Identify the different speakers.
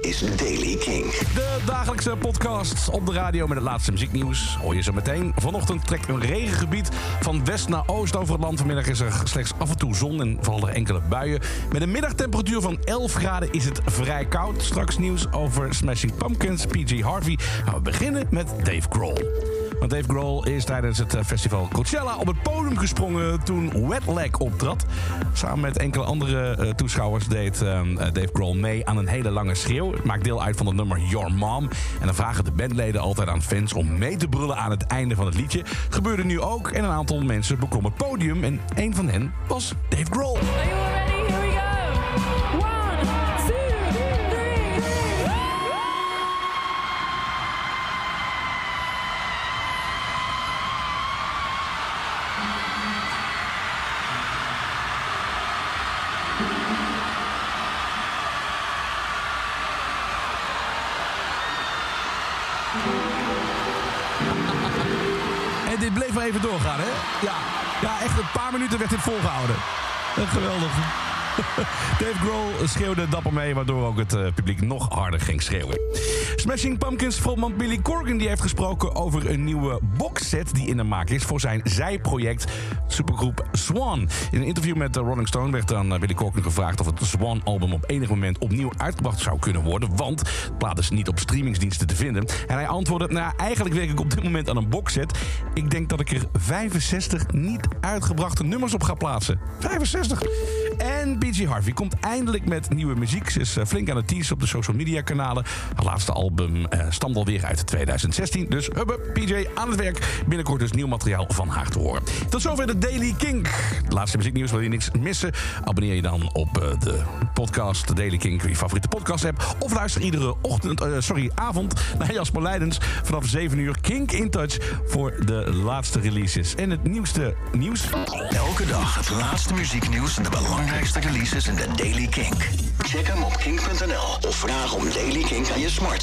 Speaker 1: Is Daily King.
Speaker 2: De dagelijkse podcast op de radio met het laatste muzieknieuws. Hoor je zo meteen. Vanochtend trekt een regengebied van west naar oost over het land. Vanmiddag is er slechts af en toe zon en vallen er enkele buien. Met een middagtemperatuur van 11 graden is het vrij koud. Straks nieuws over Smashing Pumpkins, PG Harvey. Nou, we beginnen met Dave Grohl. Want Dave Grohl is tijdens het eh, festival Coachella op het podium gesprongen toen Wet Leg optrad. Samen met enkele andere eh, toeschouwers deed eh, Dave Grohl mee aan een hele lange schreeuw. Maakt deel uit van het nummer Your Mom. En dan vragen de bandleden altijd aan fans om mee te brullen aan het einde van het liedje. Gebeurde nu ook en een aantal mensen beklommen het podium. En een van hen was Dave Grohl. Dit bleef maar even doorgaan, hè? Ja, ja echt een paar minuten werd dit volgehouden. Eh, Geweldig. Dave Grohl schreeuwde dapper mee, waardoor ook het eh, publiek nog harder ging schreeuwen. Smashing Pumpkins frontman Billy Corgan die heeft gesproken over een nieuwe boxset die in de maak is voor zijn zijproject supergroep Swan. In een interview met de Rolling Stone werd aan eh, Billy Corgan gevraagd of het Swan-album op enig moment opnieuw uitgebracht zou kunnen worden, want het plaat is niet op streamingsdiensten te vinden. En hij antwoordde, nou eigenlijk werk ik op dit moment aan een boxset. Ik denk dat ik er 65 niet uitgebrachte nummers op ga plaatsen. 65! En PG Harvey komt eindelijk met nieuwe muziek. Ze is eh, flink aan het teasen op de social media kanalen. Haar laatste album eh, stamt alweer uit 2016. Dus hubbe, PJ aan het werk. Binnenkort dus nieuw materiaal van haar te horen. Tot zover de Daily Kink. Het laatste muzieknieuws wil je niks missen. Abonneer je dan op eh, de podcast Daily Kink, je favoriete podcast app. Of luister iedere ochtend, eh, sorry, avond naar Jasper Leidens vanaf 7 uur Kink in Touch voor de laatste releases. En het nieuwste nieuws.
Speaker 1: Elke dag het laatste muzieknieuws en de belangrijkste releases in de Daily King. Check hem op kink.nl of vraag om Daily King aan je smart.